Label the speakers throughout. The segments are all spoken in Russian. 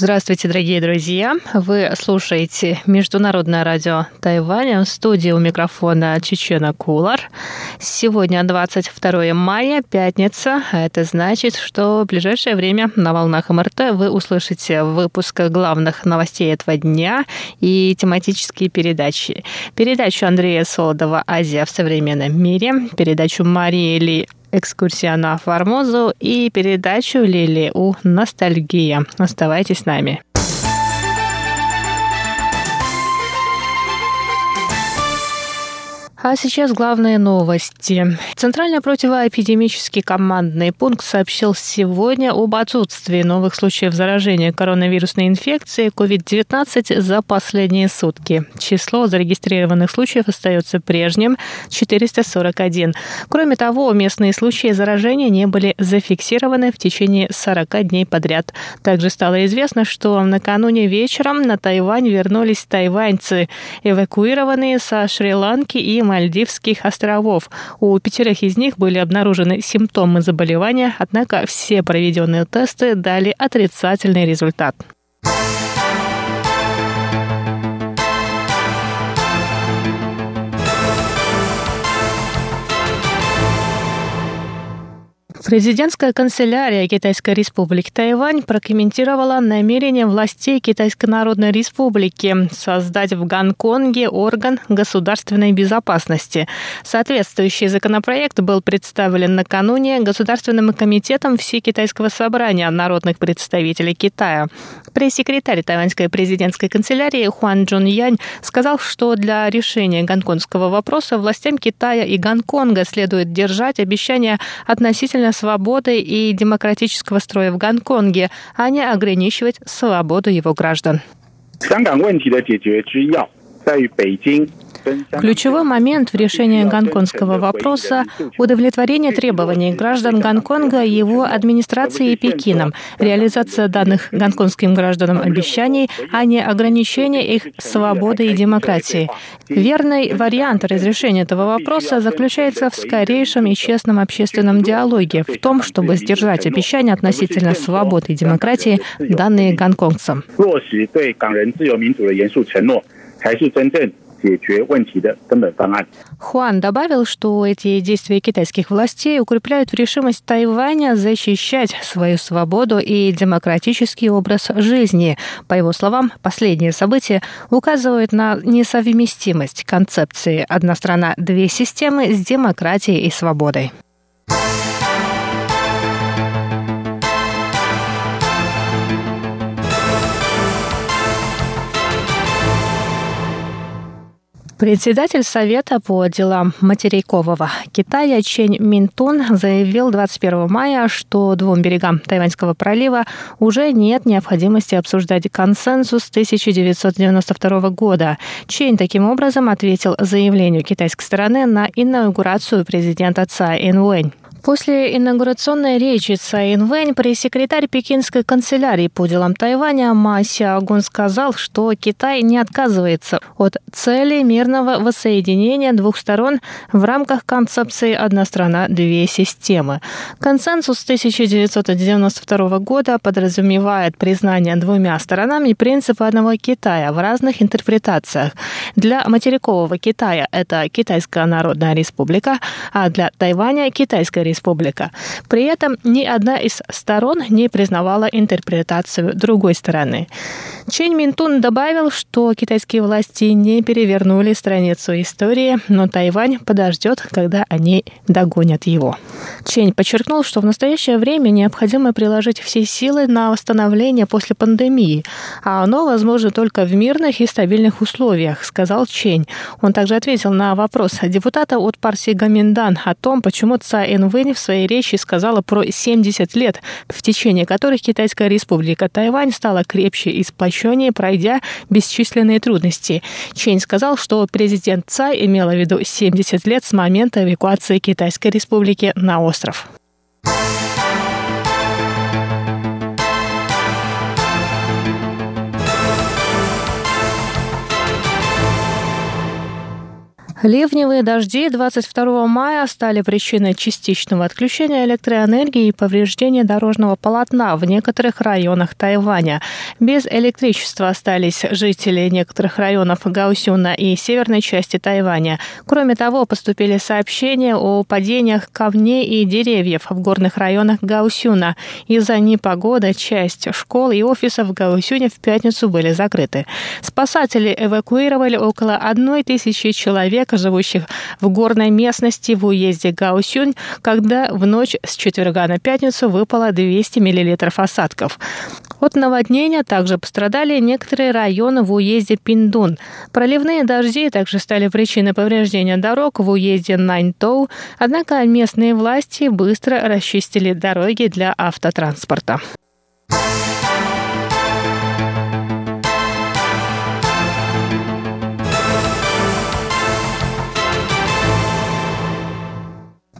Speaker 1: Здравствуйте, дорогие друзья! Вы слушаете Международное радио Тайваня в студии у микрофона Чечена Кулар. Сегодня 22 мая, пятница. Это значит, что в ближайшее время на волнах МРТ вы услышите выпуск главных новостей этого дня и тематические передачи. Передачу Андрея Солодова «Азия в современном мире», передачу Марии Ли экскурсия на Формозу и передачу Лили у «Ностальгия». Оставайтесь с нами. А сейчас главные новости. Центральный противоэпидемический командный пункт сообщил сегодня об отсутствии новых случаев заражения коронавирусной инфекцией COVID-19 за последние сутки. Число зарегистрированных случаев остается прежним – 441. Кроме того, местные случаи заражения не были зафиксированы в течение 40 дней подряд. Также стало известно, что накануне вечером на Тайвань вернулись тайваньцы, эвакуированные со Шри-Ланки и Мальдивских островов. У пятерых из них были обнаружены симптомы заболевания, однако все проведенные тесты дали отрицательный результат. Президентская канцелярия Китайской республики Тайвань прокомментировала намерение властей Китайской Народной Республики создать в Гонконге орган государственной безопасности. Соответствующий законопроект был представлен накануне Государственным комитетом Всекитайского собрания народных представителей Китая. Пресс-секретарь тайваньской президентской канцелярии Хуан Джун Янь сказал, что для решения гонконгского вопроса властям Китая и Гонконга следует держать обещания относительно свободы и демократического строя в Гонконге, а не ограничивать свободу его граждан. 香港问题的解决之要在于北京 Ключевой момент в решении гонконгского вопроса – удовлетворение требований граждан Гонконга и его администрации Пекином, реализация данных гонконгским гражданам обещаний, а не ограничение их свободы и демократии. Верный вариант разрешения этого вопроса заключается в скорейшем и честном общественном диалоге, в том, чтобы сдержать обещания относительно свободы и демократии, данные гонконгцам. 才是真正 解决问题的根本方案。Хуан добавил, что эти действия китайских властей укрепляют решимость Тайваня защищать свою свободу и демократический образ жизни. По его словам, последние события указывают на несовместимость концепции «одна страна, две системы» с демократией и свободой. Председатель Совета по делам материкового Китая Чень Минтун заявил 21 мая, что двум берегам Тайваньского пролива уже нет необходимости обсуждать консенсус 1992 года. Чень таким образом ответил заявлению китайской стороны на инаугурацию президента Цай Инвэнь. После инаугурационной речи Цай Инвэнь пресс-секретарь Пекинской канцелярии по делам Тайваня Ма Сяогун сказал, что Китай не отказывается от цели мирного воссоединения двух сторон в рамках концепции «одна страна, две системы». Консенсус 1992 года подразумевает признание двумя сторонами принципа одного Китая в разных интерпретациях. Для материкового Китая это Китайская Народная Республика, а для Тайваня – Китайская республика. При этом ни одна из сторон не признавала интерпретацию другой стороны. Чен Минтун добавил, что китайские власти не перевернули страницу истории, но Тайвань подождет, когда они догонят его. Чень подчеркнул, что в настоящее время необходимо приложить все силы на восстановление после пандемии, а оно возможно только в мирных и стабильных условиях, сказал Чень. Он также ответил на вопрос депутата от партии Гаминдан о том, почему Цай Энвэнь в своей речи сказала про 70 лет, в течение которых Китайская республика Тайвань стала крепче и сплощеннее, пройдя бесчисленные трудности. Чень сказал, что президент Цай имела в виду 70 лет с момента эвакуации Китайской республики на остров. Ливневые дожди 22 мая стали причиной частичного отключения электроэнергии и повреждения дорожного полотна в некоторых районах Тайваня. Без электричества остались жители некоторых районов Гаусюна и северной части Тайваня. Кроме того, поступили сообщения о падениях камней и деревьев в горных районах Гаусюна. Из-за непогоды часть школ и офисов в Гаусюне в пятницу были закрыты. Спасатели эвакуировали около одной тысячи человек человека, живущих в горной местности в уезде Гаусюнь, когда в ночь с четверга на пятницу выпало 200 мл осадков. От наводнения также пострадали некоторые районы в уезде Пиндун. Проливные дожди также стали причиной повреждения дорог в уезде Наньтоу, однако местные власти быстро расчистили дороги для автотранспорта.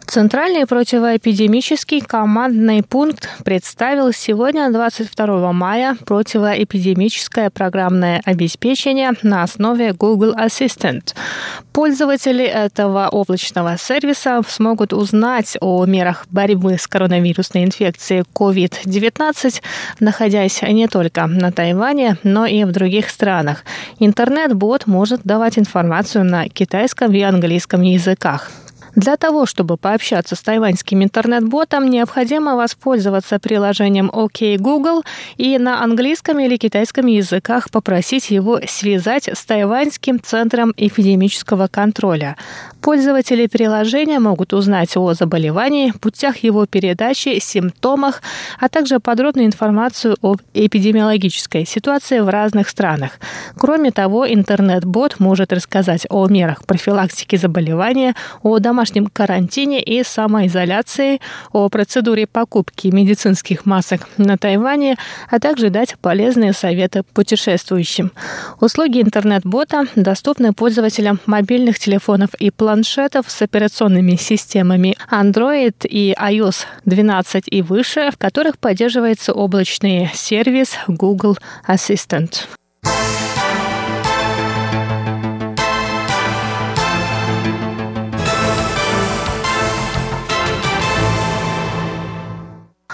Speaker 1: Центральный противоэпидемический командный пункт представил сегодня, 22 мая, противоэпидемическое программное обеспечение на основе Google Assistant. Пользователи этого облачного сервиса смогут узнать о мерах борьбы с коронавирусной инфекцией COVID-19, находясь не только на Тайване, но и в других странах. Интернет-бот может давать информацию на китайском и английском языках. Для того, чтобы пообщаться с тайваньским интернет-ботом, необходимо воспользоваться приложением OK Google и на английском или китайском языках попросить его связать с Тайваньским центром эпидемического контроля. Пользователи приложения могут узнать о заболевании, путях его передачи, симптомах, а также подробную информацию об эпидемиологической ситуации в разных странах. Кроме того, интернет-бот может рассказать о мерах профилактики заболевания, о домашнем карантине и самоизоляции, о процедуре покупки медицинских масок на Тайване, а также дать полезные советы путешествующим. Услуги интернет-бота доступны пользователям мобильных телефонов и планшетов с операционными системами Android и iOS 12 и выше, в которых поддерживается облачный сервис Google Assistant.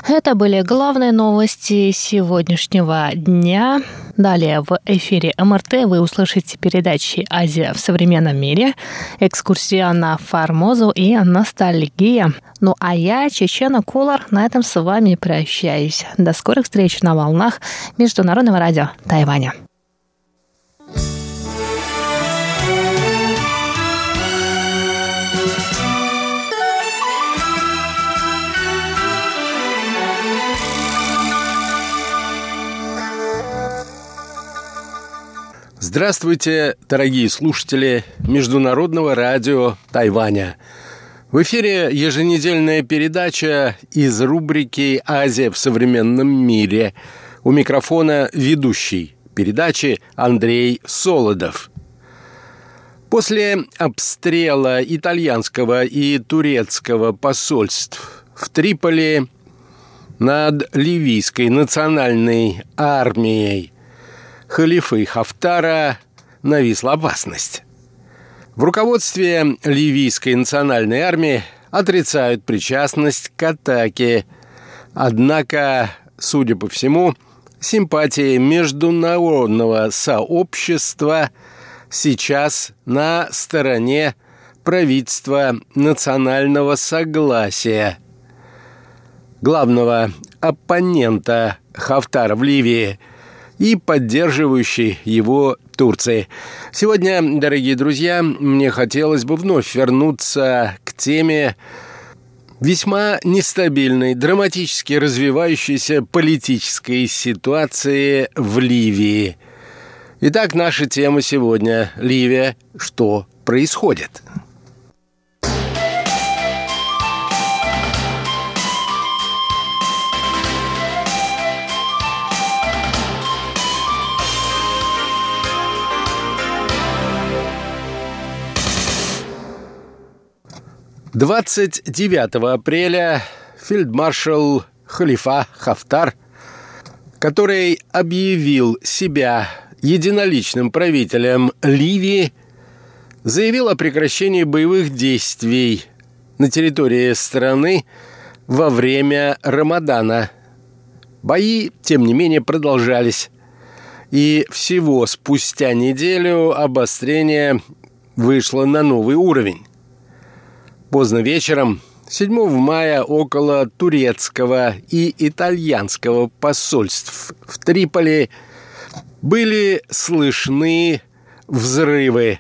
Speaker 1: Это были главные новости сегодняшнего дня. Далее в эфире МРТ вы услышите передачи «Азия в современном мире», «Экскурсия на Формозу» и «Ностальгия». Ну а я, Чечена Кулар, на этом с вами прощаюсь. До скорых встреч на волнах Международного радио Тайваня.
Speaker 2: Здравствуйте, дорогие слушатели Международного радио Тайваня. В эфире еженедельная передача из рубрики «Азия в современном мире». У микрофона ведущий передачи Андрей Солодов. После обстрела итальянского и турецкого посольств в Триполи над ливийской национальной армией халифы Хафтара нависла опасность. В руководстве ливийской национальной армии отрицают причастность к атаке. Однако, судя по всему, симпатии международного сообщества сейчас на стороне правительства национального согласия. Главного оппонента Хафтара в Ливии – и поддерживающей его Турции. Сегодня, дорогие друзья, мне хотелось бы вновь вернуться к теме весьма нестабильной, драматически развивающейся политической ситуации в Ливии. Итак, наша тема сегодня – Ливия. Что происходит? 29 апреля фельдмаршал Халифа Хафтар, который объявил себя единоличным правителем Ливии, заявил о прекращении боевых действий на территории страны во время Рамадана. Бои, тем не менее, продолжались. И всего спустя неделю обострение вышло на новый уровень. Поздно вечером 7 мая около турецкого и итальянского посольств в Триполи были слышны взрывы.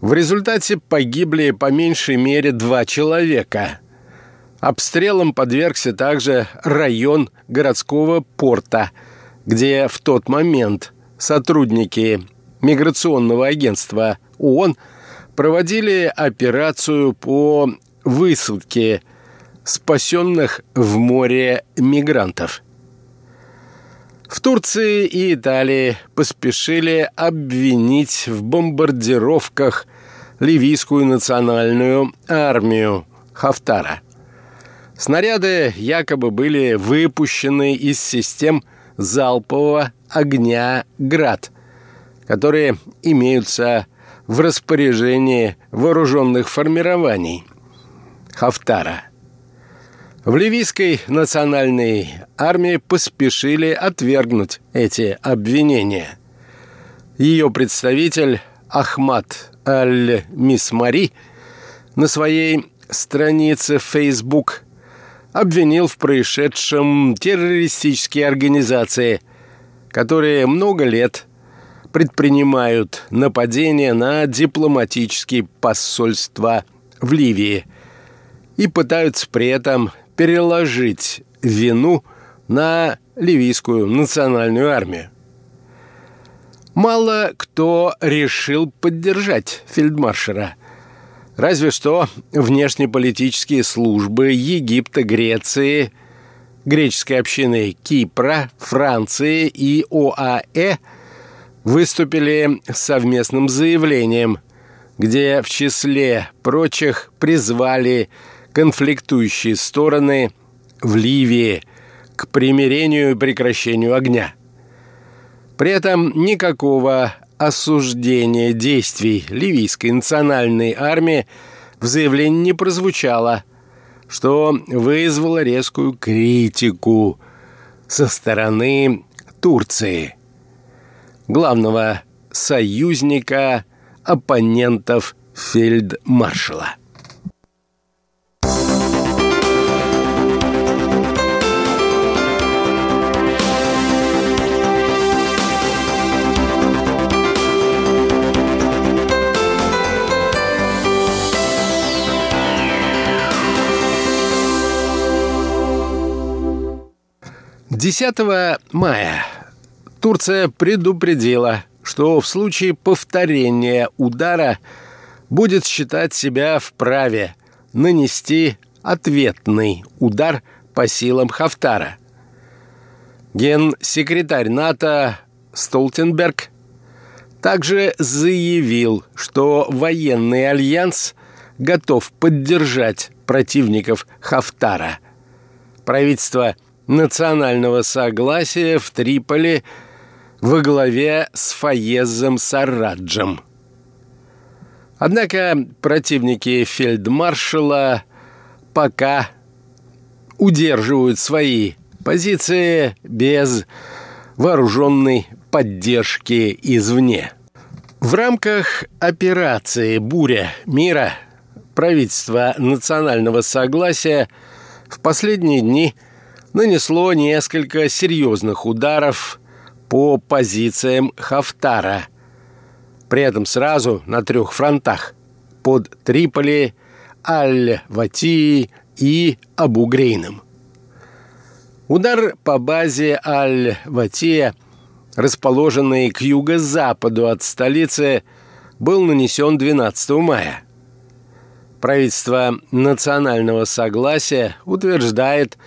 Speaker 2: В результате погибли по меньшей мере два человека. Обстрелом подвергся также район городского порта, где в тот момент сотрудники миграционного агентства ООН проводили операцию по высадке спасенных в море мигрантов. В Турции и Италии поспешили обвинить в бомбардировках ливийскую национальную армию Хафтара. Снаряды якобы были выпущены из систем залпового огня «Град», которые имеются в распоряжении вооруженных формирований Хафтара. В ливийской национальной армии поспешили отвергнуть эти обвинения. Ее представитель Ахмад Аль-Мисмари на своей странице в Facebook обвинил в происшедшем террористические организации, которые много лет предпринимают нападения на дипломатические посольства в Ливии и пытаются при этом переложить вину на ливийскую национальную армию. Мало кто решил поддержать фельдмаршера. Разве что внешнеполитические службы Египта, Греции, греческой общины Кипра, Франции и ОАЭ – выступили совместным заявлением, где в числе прочих призвали конфликтующие стороны в Ливии к примирению и прекращению огня. При этом никакого осуждения действий ливийской национальной армии в заявлении не прозвучало, что вызвало резкую критику со стороны Турции – главного союзника оппонентов фельдмаршала. Десятого мая Турция предупредила, что в случае повторения удара будет считать себя вправе нанести ответный удар по силам Хафтара. Генсекретарь НАТО Столтенберг также заявил, что военный альянс готов поддержать противников Хафтара. Правительство национального согласия в Триполи – во главе с Фаезом Сараджем. Однако противники фельдмаршала пока удерживают свои позиции без вооруженной поддержки извне. В рамках операции «Буря мира» правительство национального согласия в последние дни нанесло несколько серьезных ударов по позициям Хафтара. При этом сразу на трех фронтах – под Триполи, Аль-Ватии и Абу-Грейном. Удар по базе Аль-Ватия, расположенной к юго-западу от столицы, был нанесен 12 мая. Правительство национального согласия утверждает,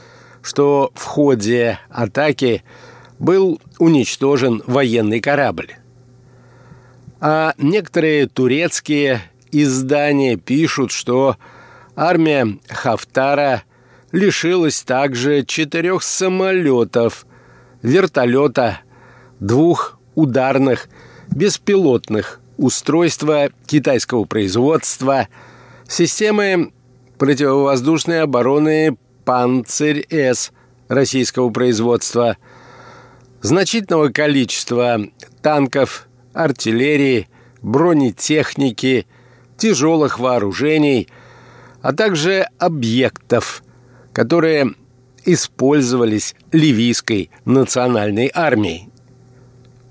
Speaker 2: что в ходе атаки – был уничтожен военный корабль. А некоторые турецкие издания пишут, что армия Хафтара лишилась также четырех самолетов, вертолета, двух ударных беспилотных устройства китайского производства, системы противовоздушной обороны «Панцирь-С» российского производства, значительного количества танков, артиллерии, бронетехники, тяжелых вооружений, а также объектов, которые использовались ливийской национальной армией.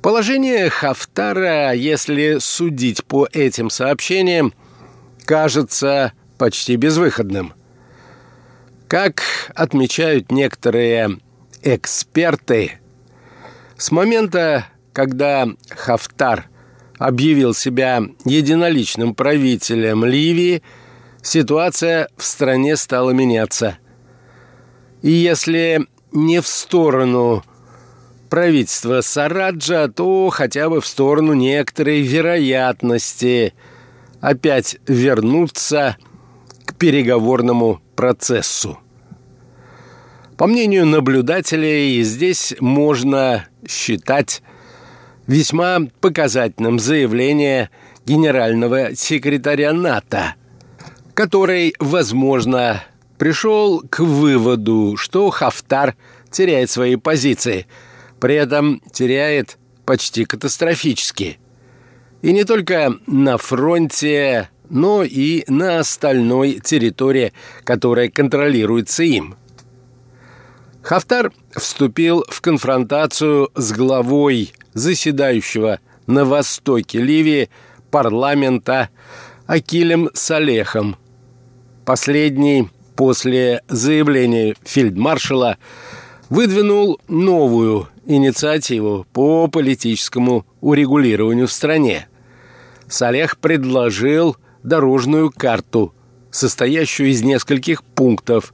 Speaker 2: Положение Хафтара, если судить по этим сообщениям, кажется почти безвыходным. Как отмечают некоторые эксперты, с момента, когда Хафтар объявил себя единоличным правителем Ливии, ситуация в стране стала меняться. И если не в сторону правительства Сараджа, то хотя бы в сторону некоторой вероятности опять вернуться к переговорному процессу. По мнению наблюдателей, здесь можно считать весьма показательным заявление генерального секретаря НАТО, который, возможно, пришел к выводу, что Хафтар теряет свои позиции – при этом теряет почти катастрофически. И не только на фронте, но и на остальной территории, которая контролируется им. Хафтар вступил в конфронтацию с главой заседающего на востоке Ливии парламента Акилем Салехом. Последний после заявления фельдмаршала выдвинул новую инициативу по политическому урегулированию в стране. Салех предложил дорожную карту, состоящую из нескольких пунктов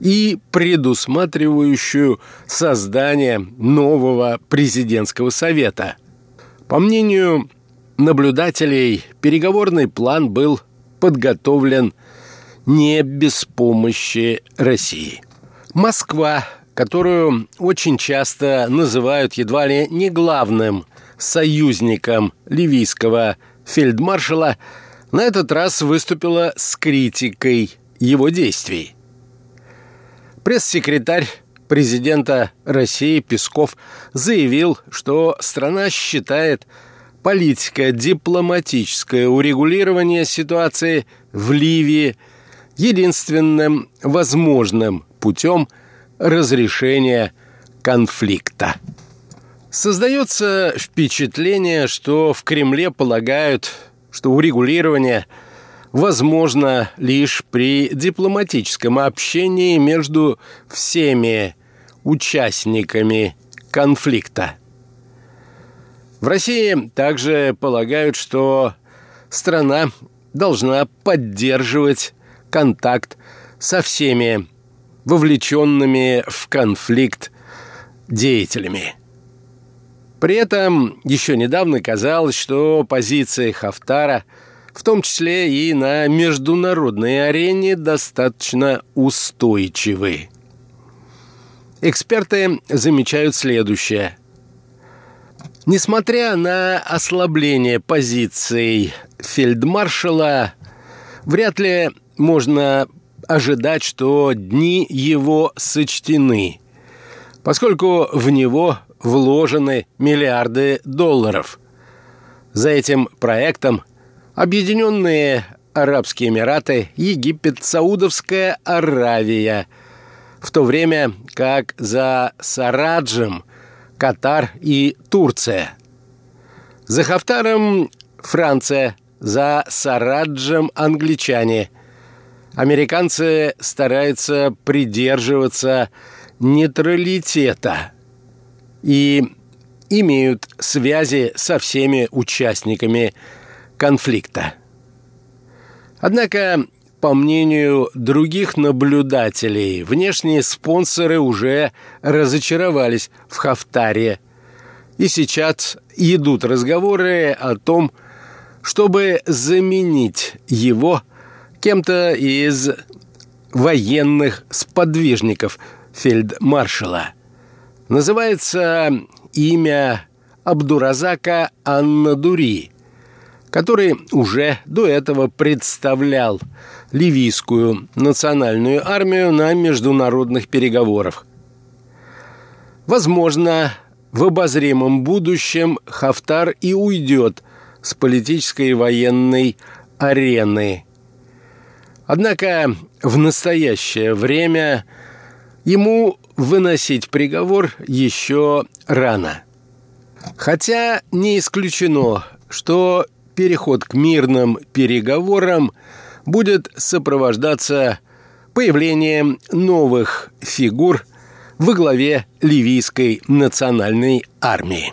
Speaker 2: и предусматривающую создание нового президентского совета. По мнению наблюдателей, переговорный план был подготовлен не без помощи России. Москва которую очень часто называют едва ли не главным союзником ливийского фельдмаршала, на этот раз выступила с критикой его действий. Пресс-секретарь президента России Песков заявил, что страна считает политико-дипломатическое урегулирование ситуации в Ливии единственным возможным путем – разрешения конфликта. Создается впечатление, что в Кремле полагают, что урегулирование возможно лишь при дипломатическом общении между всеми участниками конфликта. В России также полагают, что страна должна поддерживать контакт со всеми вовлеченными в конфликт деятелями. При этом еще недавно казалось, что позиции Хафтара, в том числе и на международной арене, достаточно устойчивы. Эксперты замечают следующее. Несмотря на ослабление позиций фельдмаршала, вряд ли можно ожидать, что дни его сочтены, поскольку в него вложены миллиарды долларов. За этим проектом Объединенные Арабские Эмираты, Египет, Саудовская Аравия, в то время как за Сараджем Катар и Турция. За Хафтаром Франция, за Сараджем англичане – американцы стараются придерживаться нейтралитета и имеют связи со всеми участниками конфликта. Однако, по мнению других наблюдателей, внешние спонсоры уже разочаровались в Хафтаре. И сейчас идут разговоры о том, чтобы заменить его кем-то из военных сподвижников фельдмаршала. Называется имя Абдуразака Аннадури, который уже до этого представлял ливийскую национальную армию на международных переговорах. Возможно, в обозримом будущем Хафтар и уйдет с политической и военной арены. Однако в настоящее время ему выносить приговор еще рано. Хотя не исключено, что переход к мирным переговорам будет сопровождаться появлением новых фигур во главе ливийской национальной армии.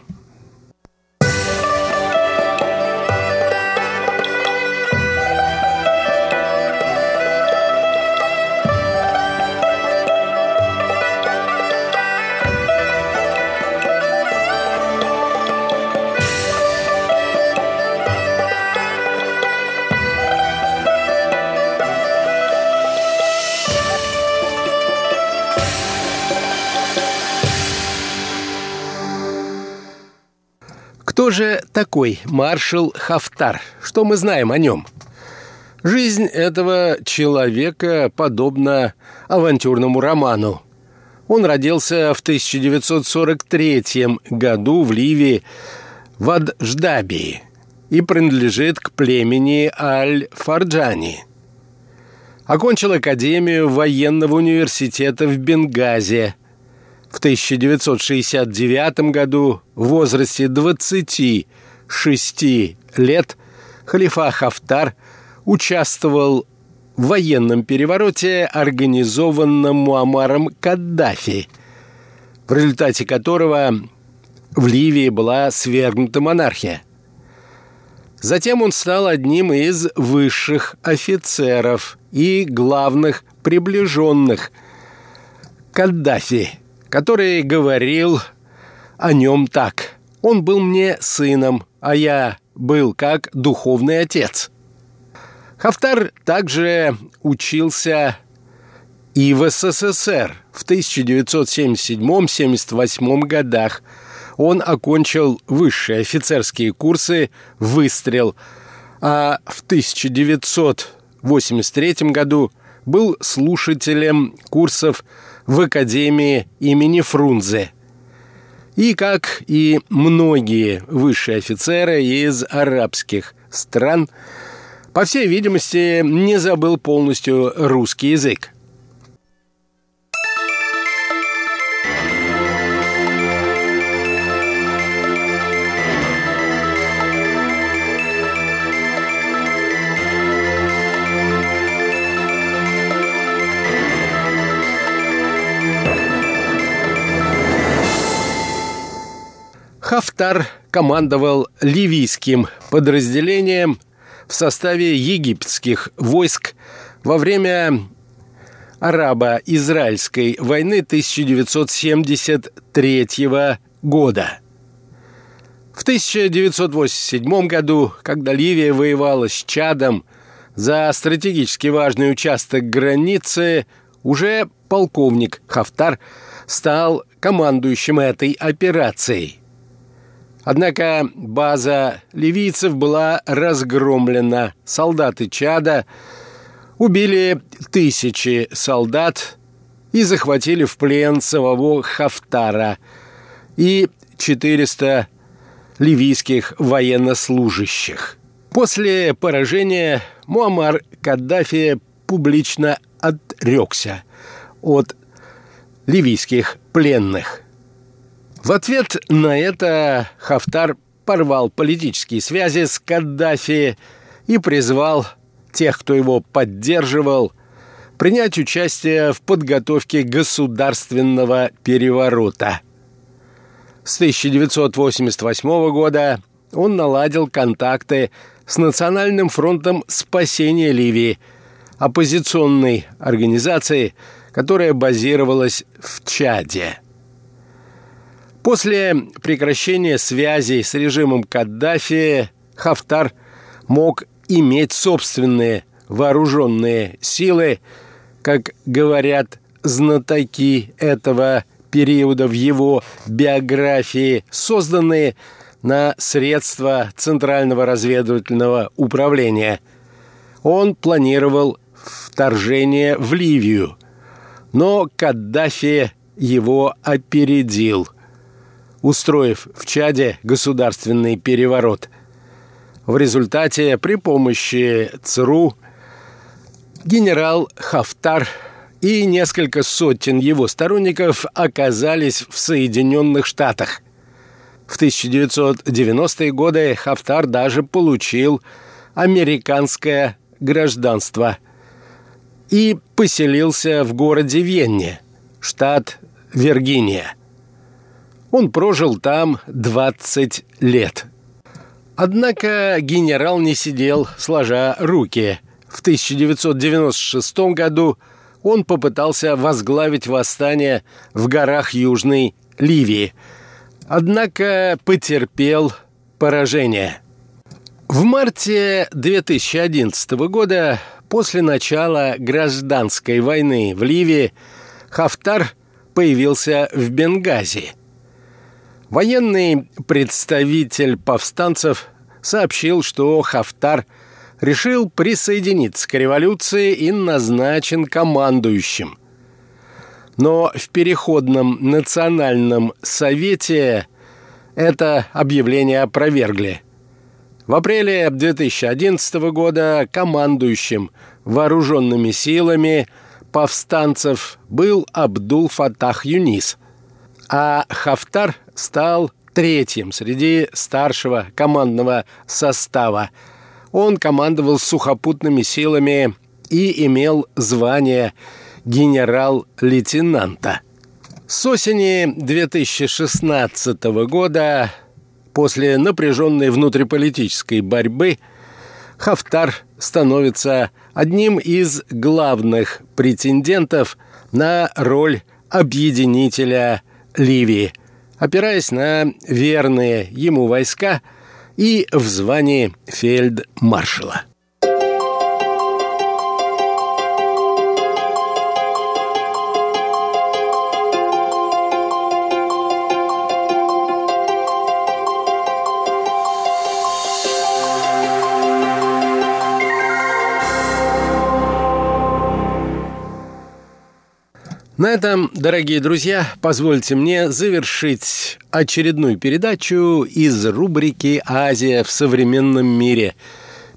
Speaker 2: Кто же такой маршал Хафтар? Что мы знаем о нем? Жизнь этого человека подобна авантюрному роману. Он родился в 1943 году в Ливии, в Адждабии, и принадлежит к племени Аль-Фарджани. Окончил Академию военного университета в Бенгазе – в 1969 году в возрасте 26 лет халифа Хафтар участвовал в военном перевороте, организованном Муамаром Каддафи, в результате которого в Ливии была свергнута монархия. Затем он стал одним из высших офицеров и главных приближенных Каддафи – который говорил о нем так. Он был мне сыном, а я был как духовный отец. Хафтар также учился и в СССР в 1977-78 годах. Он окончил высшие офицерские курсы «Выстрел», а в 1983 году был слушателем курсов в Академии имени Фрунзе. И, как и многие высшие офицеры из арабских стран, по всей видимости, не забыл полностью русский язык. Хафтар командовал ливийским подразделением в составе египетских войск во время арабо-израильской войны 1973 года. В 1987 году, когда Ливия воевала с Чадом за стратегически важный участок границы, уже полковник Хафтар стал командующим этой операцией – Однако база ливийцев была разгромлена. Солдаты Чада убили тысячи солдат и захватили в плен самого Хафтара и 400 ливийских военнослужащих. После поражения Муаммар Каддафи публично отрекся от ливийских пленных. В ответ на это Хафтар порвал политические связи с Каддафи и призвал тех, кто его поддерживал, принять участие в подготовке государственного переворота. С 1988 года он наладил контакты с Национальным фронтом спасения Ливии, оппозиционной организацией, которая базировалась в Чаде. После прекращения связей с режимом Каддафи Хафтар мог иметь собственные вооруженные силы, как говорят знатоки этого периода в его биографии, созданные на средства Центрального разведывательного управления. Он планировал вторжение в Ливию, но Каддафи его опередил, устроив в Чаде государственный переворот. В результате при помощи ЦРУ генерал Хафтар и несколько сотен его сторонников оказались в Соединенных Штатах. В 1990-е годы Хафтар даже получил американское гражданство и поселился в городе Венне, штат Виргиния. Он прожил там 20 лет. Однако генерал не сидел, сложа руки. В 1996 году он попытался возглавить восстание в горах Южной Ливии, однако потерпел поражение. В марте 2011 года, после начала гражданской войны в Ливии, Хафтар появился в Бенгази. Военный представитель повстанцев сообщил, что Хафтар – решил присоединиться к революции и назначен командующим. Но в Переходном национальном совете это объявление опровергли. В апреле 2011 года командующим вооруженными силами повстанцев был Абдул Фатах Юнис, а Хафтар стал третьим среди старшего командного состава – он командовал сухопутными силами и имел звание генерал-лейтенанта. С осени 2016 года, после напряженной внутриполитической борьбы, Хафтар становится одним из главных претендентов на роль объединителя Ливии, опираясь на верные ему войска – и в звании фельдмаршала. На этом, дорогие друзья, позвольте мне завершить очередную передачу из рубрики «Азия в современном мире».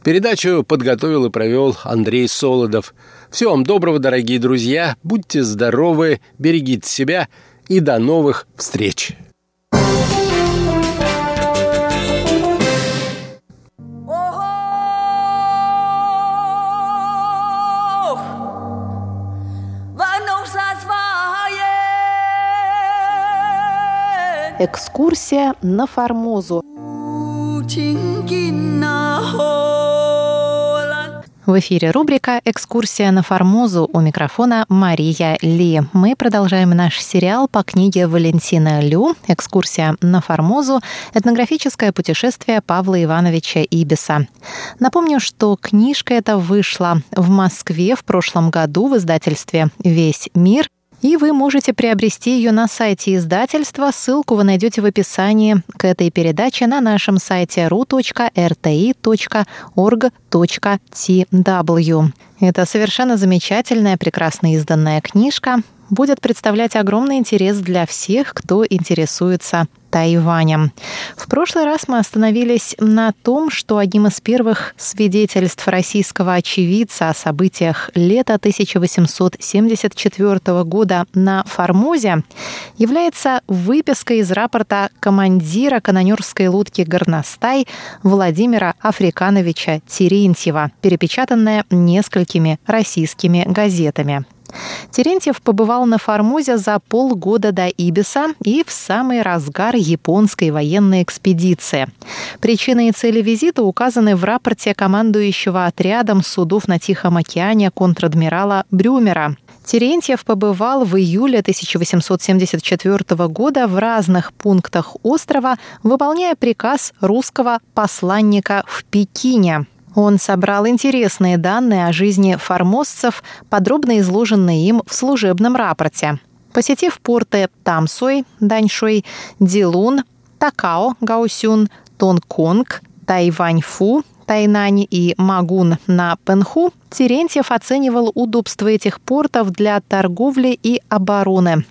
Speaker 2: Передачу подготовил и провел Андрей Солодов. Всего вам доброго, дорогие друзья, будьте здоровы, берегите себя и до новых встреч!
Speaker 3: Экскурсия на Формозу. В эфире рубрика «Экскурсия на Формозу» у микрофона Мария Ли. Мы продолжаем наш сериал по книге Валентина Лю «Экскурсия на Формозу. Этнографическое путешествие Павла Ивановича Ибиса». Напомню, что книжка эта вышла в Москве в прошлом году в издательстве «Весь мир», и вы можете приобрести ее на сайте издательства. Ссылку вы найдете в описании к этой передаче на нашем сайте ru.rti.org.tw. Это совершенно замечательная, прекрасно изданная книжка будет представлять огромный интерес для всех, кто интересуется Тайванем. В прошлый раз мы остановились на том, что одним из первых свидетельств российского очевидца о событиях лета 1874 года на Формозе является выписка из рапорта командира канонерской лодки «Горностай» Владимира Африкановича Терентьева, перепечатанная несколькими российскими газетами. Терентьев побывал на Формозе за полгода до Ибиса и в самый разгар японской военной экспедиции. Причины и цели визита указаны в рапорте командующего отрядом судов на Тихом океане контр-адмирала Брюмера. Терентьев побывал в июле 1874 года в разных пунктах острова, выполняя приказ русского посланника в Пекине. Он собрал интересные данные о жизни формозцев, подробно изложенные им в служебном рапорте. Посетив порты Тамсой, Даньшой, Дилун, Такао, Гаусюн, Тонконг, Тайваньфу, Тайнань и Магун на Пенху, Терентьев оценивал удобство этих портов для торговли и обороны.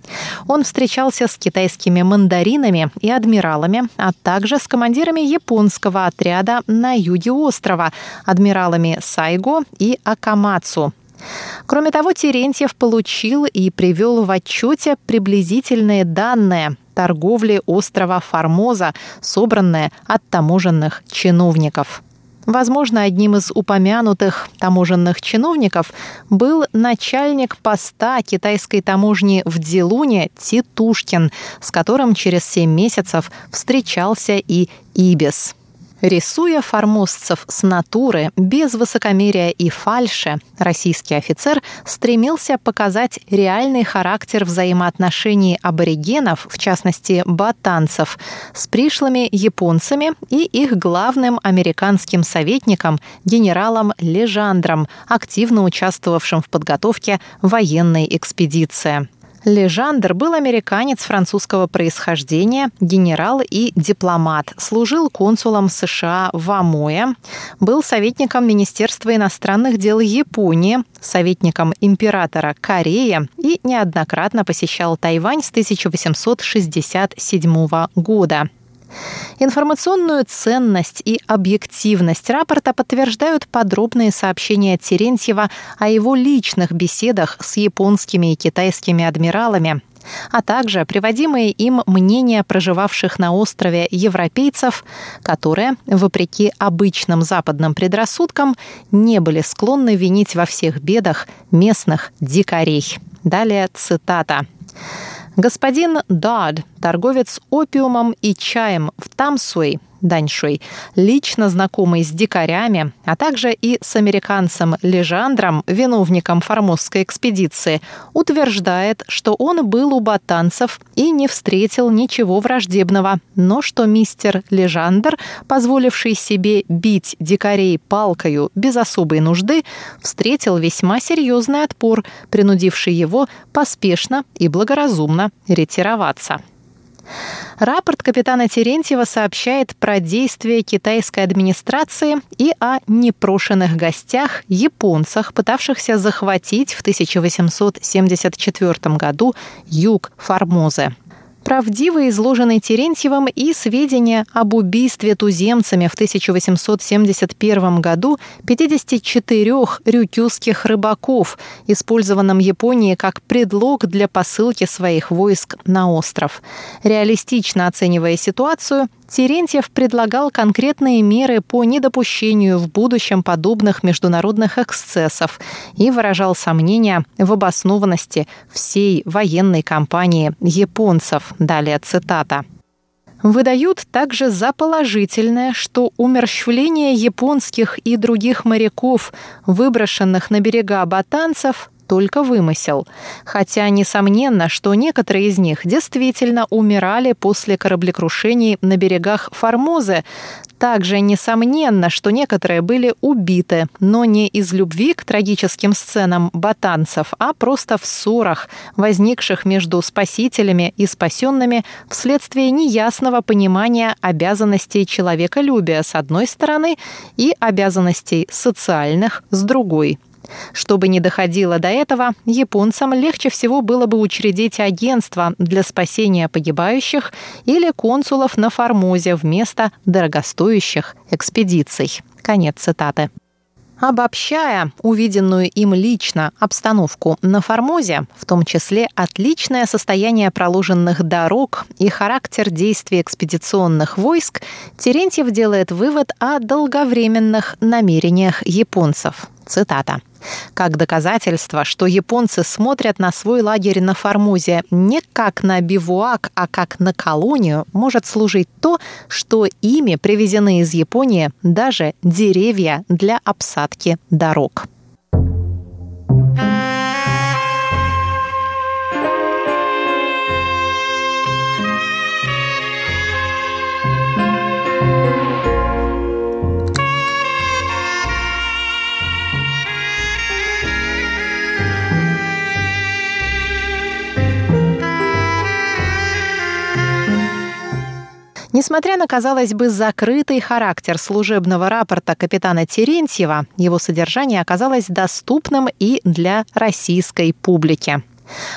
Speaker 3: Он встречался с китайскими мандаринами и адмиралами, а также с командирами японского отряда на юге острова, адмиралами Сайго и Акамацу. Кроме того, Терентьев получил и привел в отчете приблизительные данные торговли острова Формоза, собранные от таможенных чиновников. Возможно, одним из упомянутых таможенных чиновников был начальник поста китайской таможни в Дилуне Титушкин, с которым через семь месяцев встречался и Ибис. Рисуя формозцев с натуры, без высокомерия и фальши, российский офицер стремился показать реальный характер взаимоотношений аборигенов, в частности батанцев, с пришлыми японцами и их главным американским советником генералом Лежандром, активно участвовавшим в подготовке военной экспедиции. Лежандр был американец французского происхождения, генерал и дипломат, служил консулом США в Амое, был советником Министерства иностранных дел Японии, советником императора Кореи и неоднократно посещал Тайвань с 1867 года. Информационную ценность и объективность рапорта подтверждают подробные сообщения Терентьева о его личных беседах с японскими и китайскими адмиралами, а также приводимые им мнения проживавших на острове европейцев, которые, вопреки обычным западным предрассудкам, не были склонны винить во всех бедах местных дикарей. Далее цитата. Господин Дад, торговец опиумом и чаем в Тамсуэй, Даньшуй, лично знакомый с дикарями, а также и с американцем Лежандром, виновником формозской экспедиции, утверждает, что он был у батанцев и не встретил ничего враждебного, но что мистер Лежандр, позволивший себе бить дикарей палкою без особой нужды, встретил весьма серьезный отпор, принудивший его поспешно и благоразумно ретироваться. Рапорт капитана Терентьева сообщает про действия китайской администрации и о непрошенных гостях, японцах, пытавшихся захватить в 1874 году юг Формозы правдиво изложены Терентьевым и сведения об убийстве туземцами в 1871 году 54 рюкюских рыбаков, использованном Японией как предлог для посылки своих войск на остров. Реалистично оценивая ситуацию, Терентьев предлагал конкретные меры по недопущению в будущем подобных международных эксцессов и выражал сомнения в обоснованности всей военной кампании японцев. Далее цитата. Выдают также за положительное, что умерщвление японских и других моряков, выброшенных на берега батанцев, только вымысел. Хотя несомненно, что некоторые из них действительно умирали после кораблекрушений на берегах Формозы. Также несомненно, что некоторые были убиты, но не из любви к трагическим сценам батанцев, а просто в ссорах, возникших между спасителями и спасенными вследствие неясного понимания обязанностей человеколюбия с одной стороны и обязанностей социальных с другой. Чтобы не доходило до этого, японцам легче всего было бы учредить агентство для спасения погибающих или консулов на Формозе вместо дорогостоящих экспедиций. Конец цитаты. Обобщая увиденную им лично обстановку на Формозе, в том числе отличное состояние проложенных дорог и характер действий экспедиционных войск, Терентьев делает вывод о долговременных намерениях японцев. Цитата. Как доказательство, что японцы смотрят на свой лагерь на Формозе не как на бивуак, а как на колонию, может служить то, что ими привезены из Японии даже деревья для обсадки дорог. Несмотря на, казалось бы, закрытый характер служебного рапорта капитана Терентьева, его содержание оказалось доступным и для российской публики.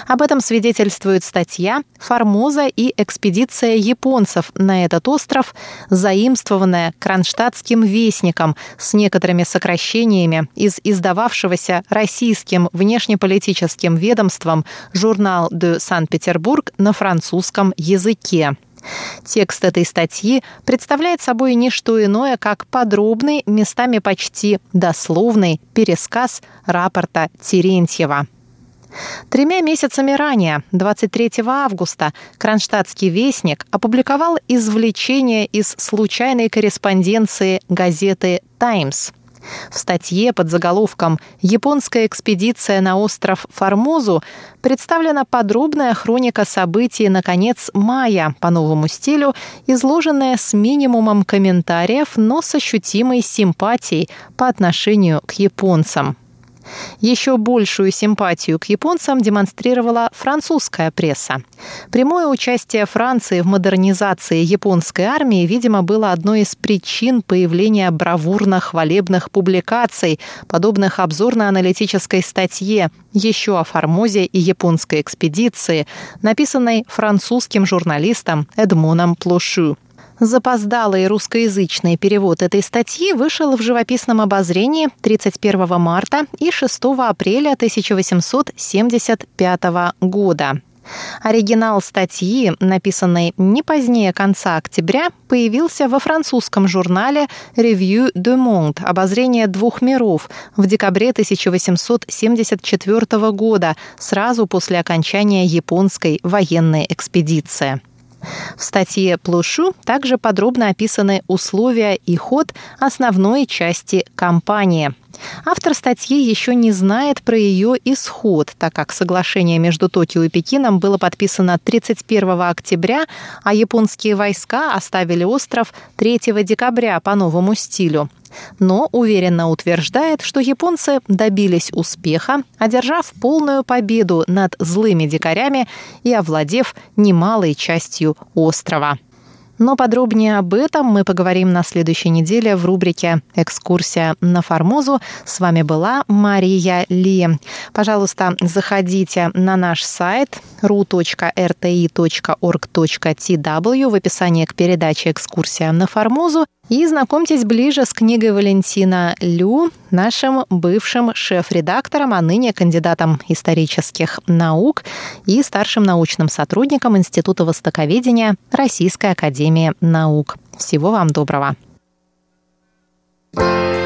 Speaker 3: Об этом свидетельствует статья «Формоза и экспедиция японцев на этот остров», заимствованная Кронштадтским вестником с некоторыми сокращениями из издававшегося российским внешнеполитическим ведомством журнал «Де Санкт-Петербург» на французском языке. Текст этой статьи представляет собой не что иное, как подробный, местами почти дословный пересказ рапорта Терентьева. Тремя месяцами ранее, 23 августа, Кронштадтский вестник опубликовал извлечение из случайной корреспонденции газеты «Таймс», в статье под заголовком «Японская экспедиция на остров Формозу» представлена подробная хроника событий на конец мая по новому стилю, изложенная с минимумом комментариев, но с ощутимой симпатией по отношению к японцам. Еще большую симпатию к японцам демонстрировала французская пресса. Прямое участие Франции в модернизации японской армии, видимо, было одной из причин появления бравурно-хвалебных публикаций, подобных обзорно-аналитической статье еще о Формозе и японской экспедиции, написанной французским журналистом Эдмоном Плошу. Запоздалый русскоязычный перевод этой статьи вышел в живописном обозрении 31 марта и 6 апреля 1875 года. Оригинал статьи, написанной не позднее конца октября, появился во французском журнале Revue de Monde «Обозрение двух миров» в декабре 1874 года, сразу после окончания японской военной экспедиции. В статье Плушу также подробно описаны условия и ход основной части кампании. Автор статьи еще не знает про ее исход, так как соглашение между Токио и Пекином было подписано 31 октября, а японские войска оставили остров 3 декабря по новому стилю но уверенно утверждает, что японцы добились успеха, одержав полную победу над злыми дикарями и овладев немалой частью острова. Но подробнее об этом мы поговорим на следующей неделе в рубрике «Экскурсия на Формозу». С вами была Мария Ли. Пожалуйста, заходите на наш сайт ru.rti.org.tw в описании к передаче «Экскурсия на Формозу» и знакомьтесь ближе с книгой Валентина Лю, нашим бывшим шеф-редактором, а ныне кандидатом исторических наук и старшим научным сотрудником Института востоковедения Российской академии наук. Всего вам доброго! thank you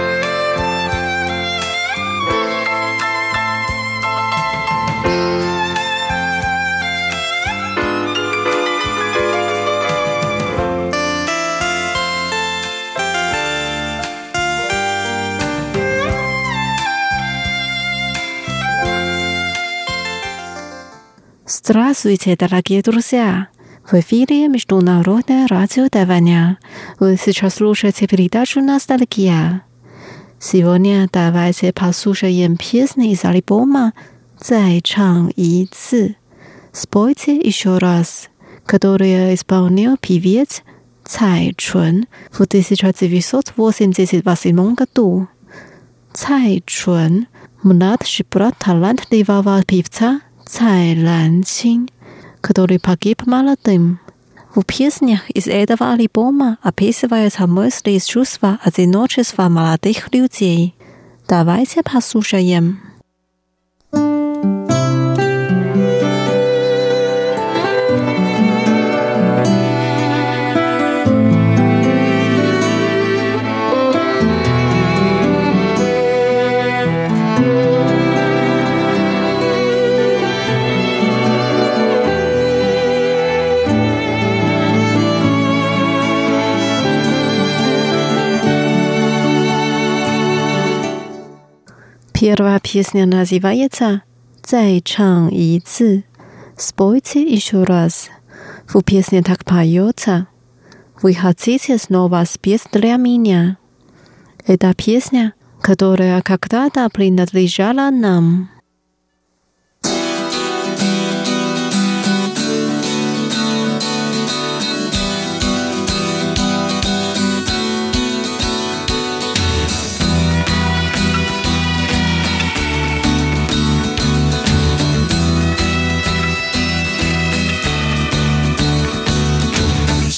Speaker 4: Здравствуйте, дорогие друзья! В эфире Международное радио Тайваня. Вы сейчас слушаете передачу «Ностальгия». Сегодня давайте послушаем песни из альбома «再唱一次». Спойте еще раз, который исполнил певец Цай Чун в 1988 году. Цай Чун – младший брат талантливого певца – Цай Лан Чин, который погиб молодым. В песнях из этого альбома описываются мысли и чувства одиночества молодых людей. Давайте послушаем. Первая песня называется «Зай чан и ци». Спойте еще раз. В песне так поется. Вы хотите снова спеть для меня. Эта песня, которая когда-то принадлежала нам.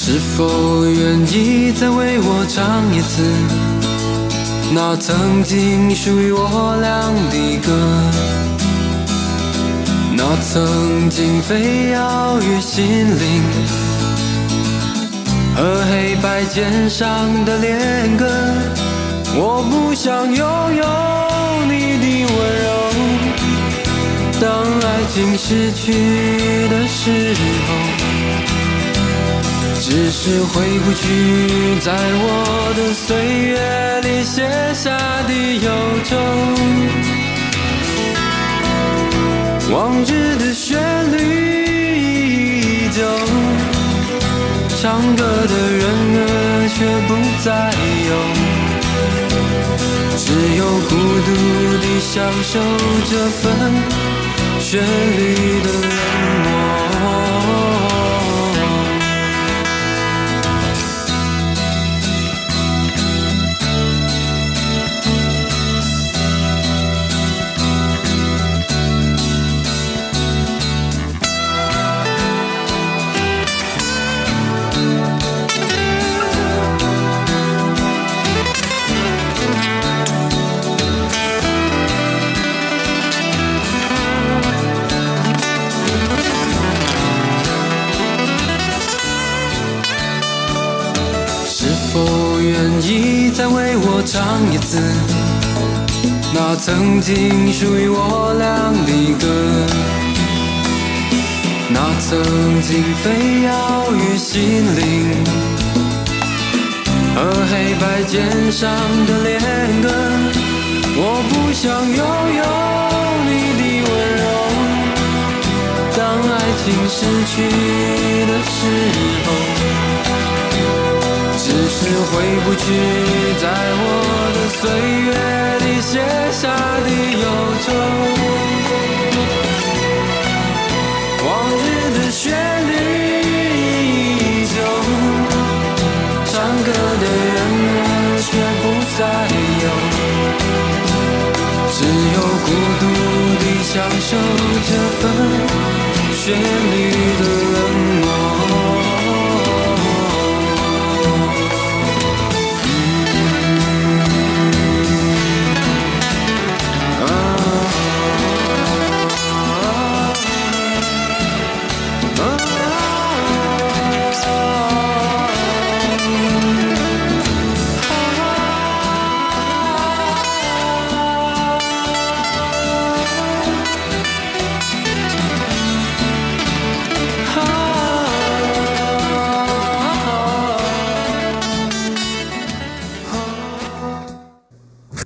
Speaker 5: 是否愿意再为我唱一次那曾经属于我俩的歌？那曾经飞摇于心灵和黑白键上的连根，我不想拥有你的温柔。当爱情失去的时候。只是回不去，在我的岁月里写下的忧愁。往日的旋律依旧，唱歌的人儿却不再有，只有孤独地享受这份旋律的冷漠。曾经属于我俩的歌，那曾经飞摇于心灵和黑白键上的连根。我不想拥有你的温柔，当爱情失去的时候。只是回不去，在我的岁月写下的忧愁。往日的旋律依旧，唱歌的人儿却不再有，只有孤独地享受这份旋律的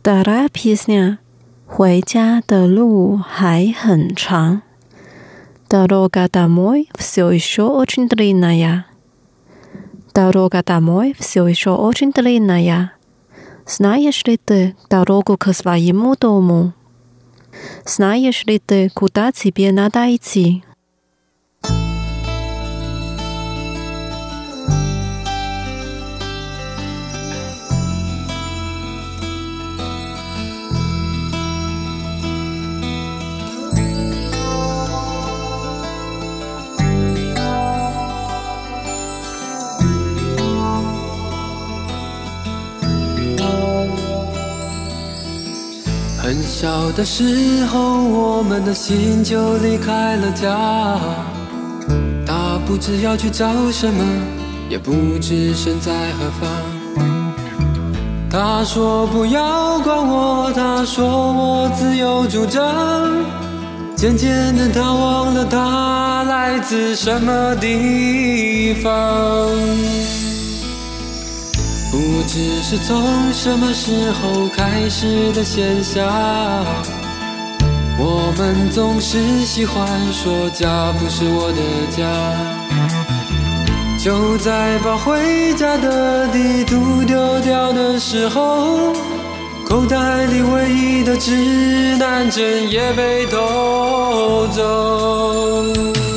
Speaker 4: Вторая песня. 回家的路还很长。Дорога домой все еще очень длинная. Дорога домой все еще очень длинная. Знаешь ли ты дорогу к своему дому? Знаешь ли ты, куда тебе надо идти?
Speaker 5: 很小的时候，我们的心就离开了家。他不知要去找什么，也不知身在何方。他说不要管我，他说我自由主张。渐渐的，他忘了他来自什么地方。不知是从什么时候开始的现象，我们总是喜欢说家不是我的家。就在把回家的地图丢掉的时候，口袋里唯一的指南针也被偷走。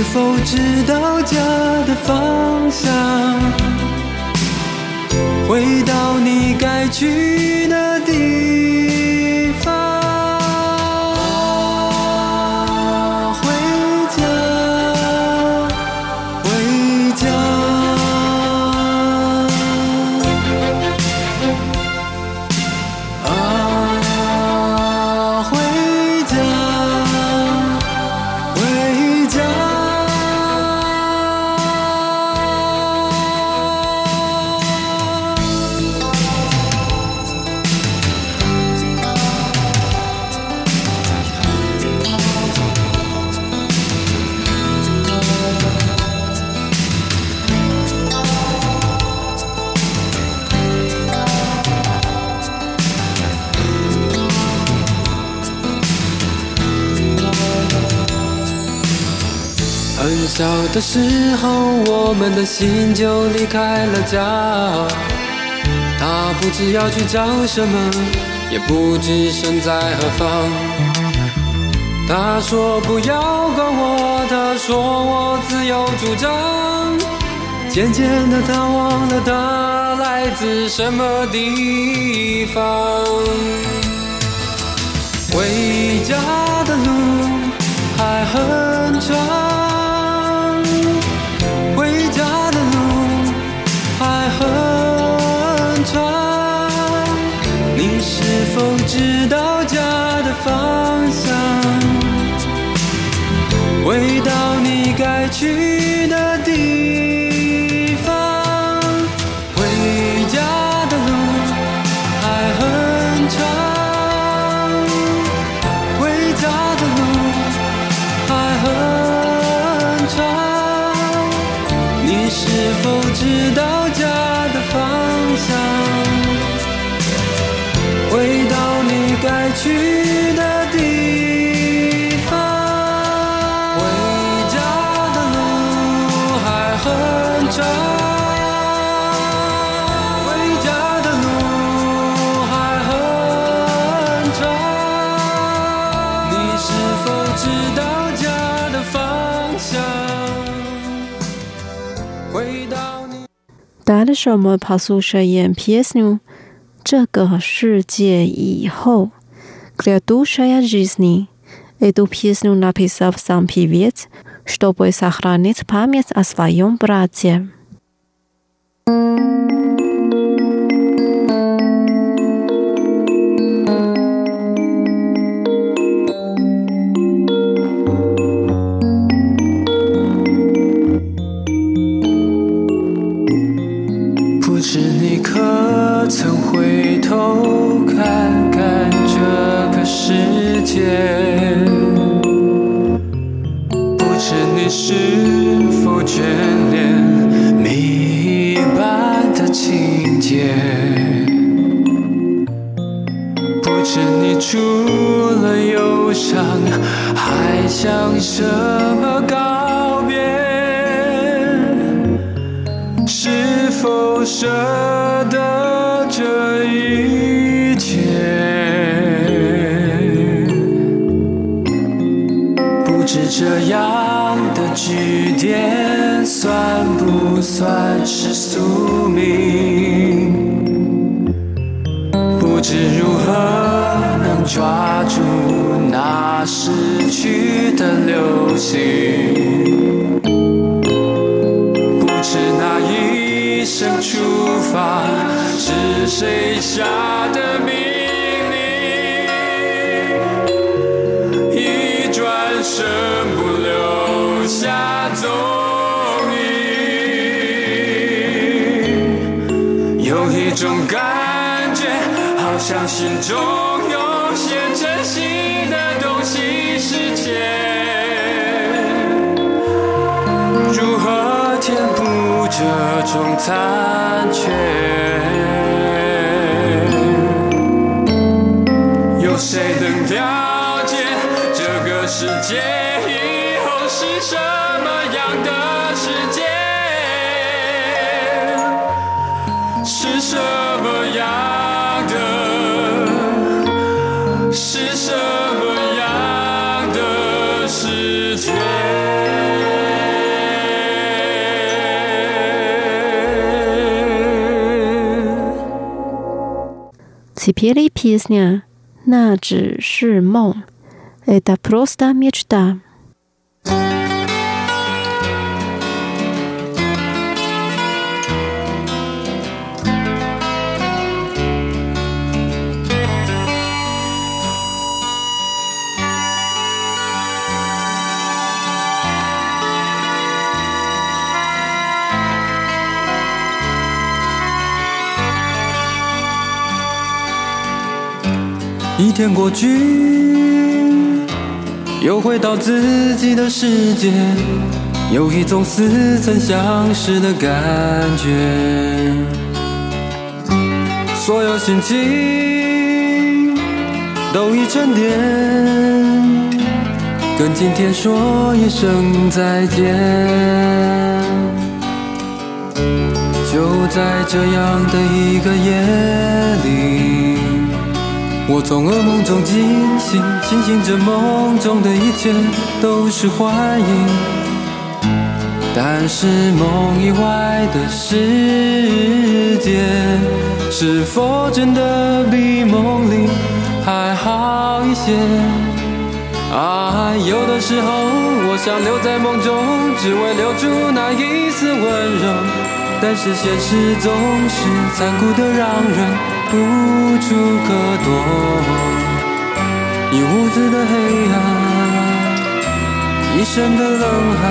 Speaker 5: 是否知道家的方向？回到你该去的地方的时候，我们的心就离开了家。他不知要去找什么，也不知身在何方。他说不要管我，他说我自由主张。渐渐的，他忘了他来自什么地方。回家的路还很长，方向？回到你该去的地
Speaker 4: Дальше мы послушаем песню «这个世界以后» «Грядущая жизни». Эту песню написал сам певец, чтобы сохранить память о своем брате.
Speaker 5: “不 向什么告别？”是否舍得这一切？不知这样的句点算不算是宿命？不知如何能抓住那时的流星。不知那一声出发是谁下的命令，一转身不留下踪影。有一种感觉，好像心中这种残缺？有谁能了解这个世界
Speaker 4: Теперь песня «那只是梦» это просто мечта.
Speaker 5: 一天过去，又回到自己的世界，有一种似曾相识的感觉。所有心情都已沉淀，跟今天说一声再见。就在这样的一个夜里。我从噩梦中惊醒，庆幸着梦中的一切都是幻影。但是梦以外的世界，是否真的比梦里还好一些？啊，有的时候我想留在梦中，只为留住那一丝温柔。但是现实总是残酷的，让人。无处可躲，一屋子的黑暗，一身的冷汗，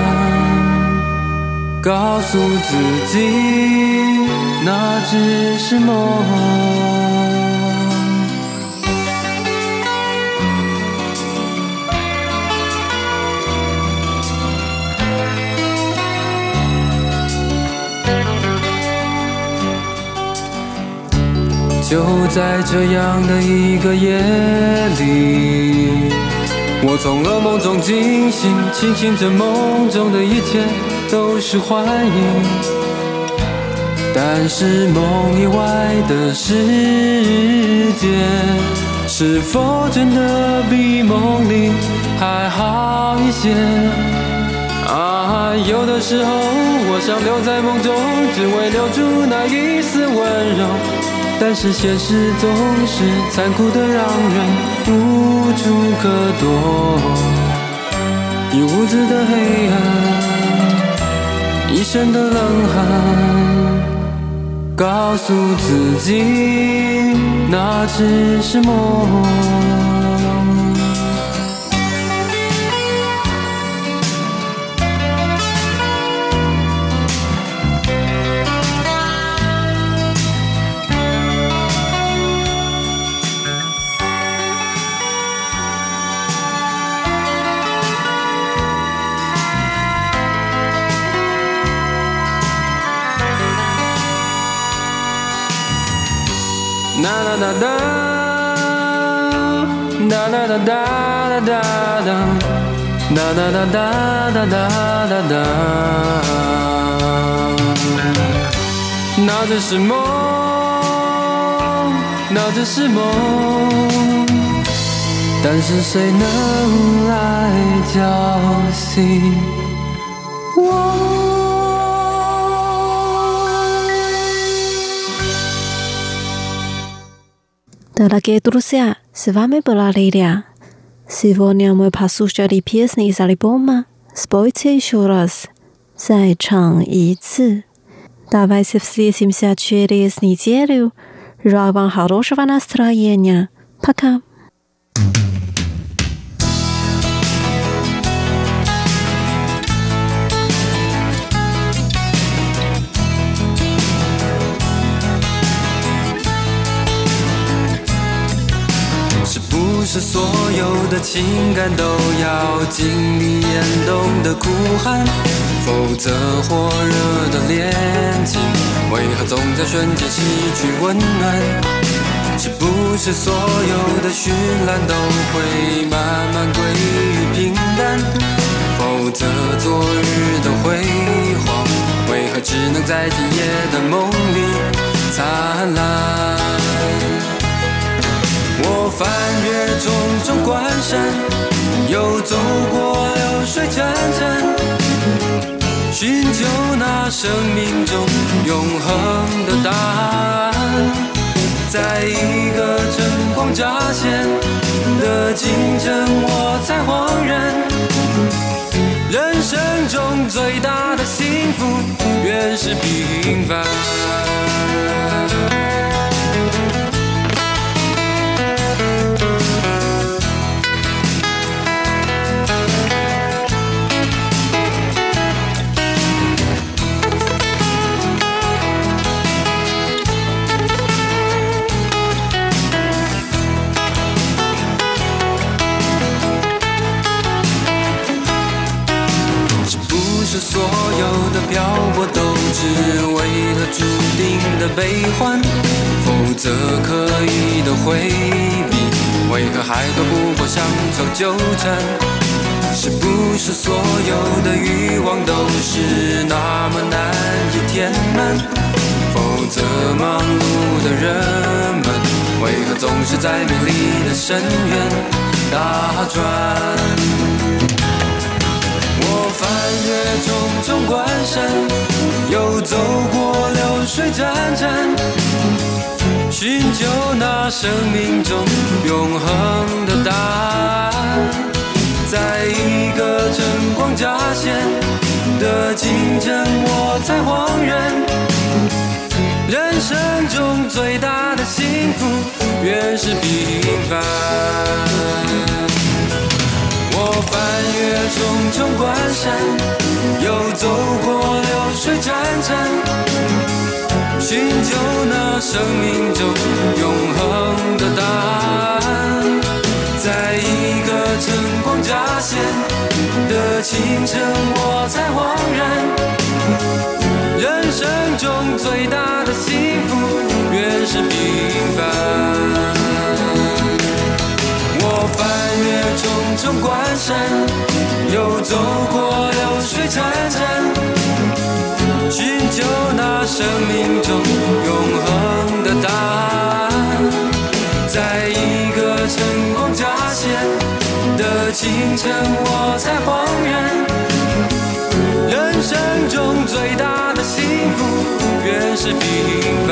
Speaker 5: 告诉自己那只是梦。就在这样的一个夜里，我从噩梦中惊醒，庆幸着梦中的一切都是幻影。但是梦以外的世界，是否真的比梦里还好一些？啊，有的时候我想留在梦中，只为留住那一丝温柔。但是现实总是残酷的，让人无处可躲。一屋子的黑暗，一身的冷汗，告诉自己那只是梦。哒哒哒，哒哒哒哒哒哒哒哒哒哒哒哒哒哒那只是梦，那只是梦，但是谁能来叫醒我？
Speaker 4: ？Дорогие друзья, с вами была Лилия. Сегодня мы послушали песни из альбома «Спойте еще раз», «再唱一次». Давайте встретимся через неделю. Желаю вам хорошего настроения. Пока.
Speaker 5: 是 所有的情感都要经历严冬的苦寒，否则火热的恋情为何总在瞬间失去温暖？是不是所有的绚烂都会慢慢归于平淡？否则昨日的辉煌为何只能在今夜的梦里灿烂？我翻越重重关山，又走过流水潺潺，寻求那生命中永恒的答案。在一个晨光乍现的清晨，我才恍然，人生中最大的幸福，原是平凡。我都只为了注定的悲欢，否则刻意的回避，为何还躲不过乡愁纠缠？是不是所有的欲望都是那么难以填满？否则忙碌的人们，为何总是在美丽的深渊打转？穿越重重关山，又走过流水潺潺，寻求那生命中永恒的答案。在一个晨光乍现的清晨，我才恍然，人生中最大的幸福，原是平凡。翻越重重关山，又走过流水潺潺，寻求那生命中永恒的答案。在一个晨光乍现的清晨，我才恍然，人生中最大的幸福，原是平凡。重重关山，又走过流水潺潺，寻求那生命中永恒的答案。在一个晨光乍现的清晨，我才恍然，人生中最大的幸福，原是平凡。